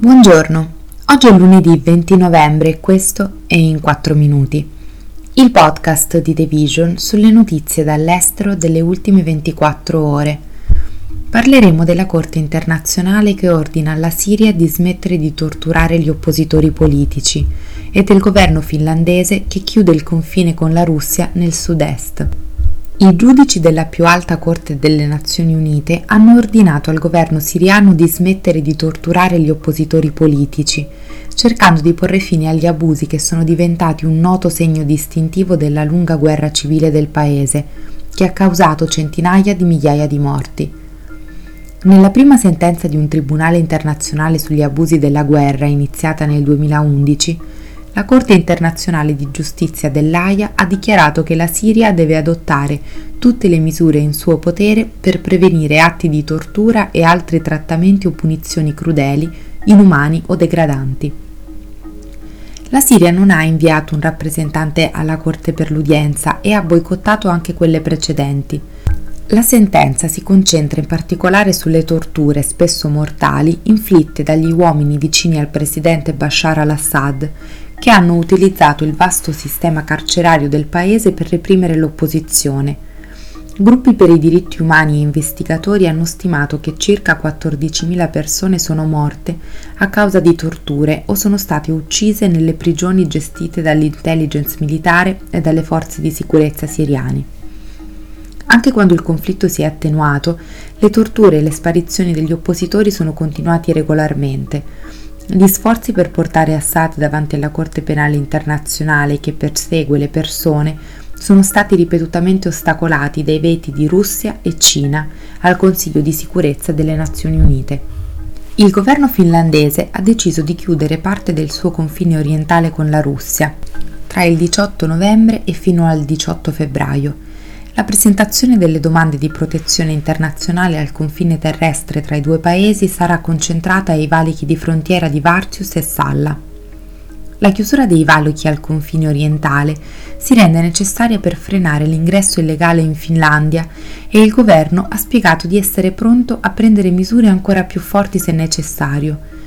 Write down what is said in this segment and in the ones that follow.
Buongiorno, oggi è lunedì 20 novembre e questo è In 4 Minuti, il podcast di The Vision sulle notizie dall'estero delle ultime 24 ore. Parleremo della Corte internazionale che ordina alla Siria di smettere di torturare gli oppositori politici e del governo finlandese che chiude il confine con la Russia nel sud-est. I giudici della più alta Corte delle Nazioni Unite hanno ordinato al governo siriano di smettere di torturare gli oppositori politici, cercando di porre fine agli abusi che sono diventati un noto segno distintivo della lunga guerra civile del paese, che ha causato centinaia di migliaia di morti. Nella prima sentenza di un tribunale internazionale sugli abusi della guerra, iniziata nel 2011, la Corte internazionale di giustizia dell'AIA ha dichiarato che la Siria deve adottare tutte le misure in suo potere per prevenire atti di tortura e altri trattamenti o punizioni crudeli, inumani o degradanti. La Siria non ha inviato un rappresentante alla Corte per l'udienza e ha boicottato anche quelle precedenti. La sentenza si concentra in particolare sulle torture, spesso mortali, inflitte dagli uomini vicini al presidente Bashar al-Assad, che hanno utilizzato il vasto sistema carcerario del paese per reprimere l'opposizione. Gruppi per i diritti umani e investigatori hanno stimato che circa 14.000 persone sono morte a causa di torture o sono state uccise nelle prigioni gestite dall'intelligence militare e dalle forze di sicurezza siriane. Anche quando il conflitto si è attenuato, le torture e le sparizioni degli oppositori sono continuati regolarmente, gli sforzi per portare Assad davanti alla Corte Penale Internazionale che persegue le persone sono stati ripetutamente ostacolati dai veti di Russia e Cina al Consiglio di sicurezza delle Nazioni Unite. Il governo finlandese ha deciso di chiudere parte del suo confine orientale con la Russia tra il 18 novembre e fino al 18 febbraio la presentazione delle domande di protezione internazionale al confine terrestre tra i due paesi sarà concentrata ai valichi di frontiera di Vartius e Salla. La chiusura dei valichi al confine orientale si rende necessaria per frenare l'ingresso illegale in Finlandia e il governo ha spiegato di essere pronto a prendere misure ancora più forti se necessario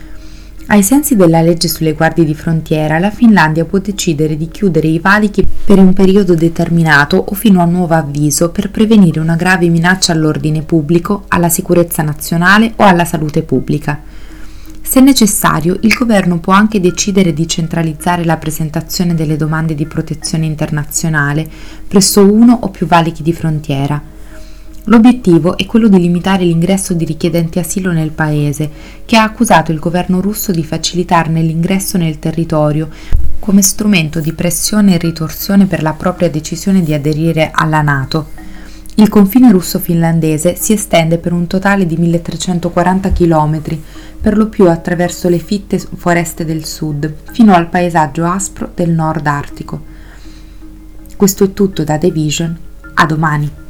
ai sensi della legge sulle guardie di frontiera, la Finlandia può decidere di chiudere i valichi per un periodo determinato o fino a nuovo avviso per prevenire una grave minaccia all'ordine pubblico, alla sicurezza nazionale o alla salute pubblica. Se necessario, il governo può anche decidere di centralizzare la presentazione delle domande di protezione internazionale presso uno o più valichi di frontiera L'obiettivo è quello di limitare l'ingresso di richiedenti asilo nel paese, che ha accusato il governo russo di facilitarne l'ingresso nel territorio come strumento di pressione e ritorsione per la propria decisione di aderire alla Nato. Il confine russo-finlandese si estende per un totale di 1340 km, per lo più attraverso le fitte foreste del sud, fino al paesaggio aspro del nord artico. Questo è tutto da The Vision, a domani.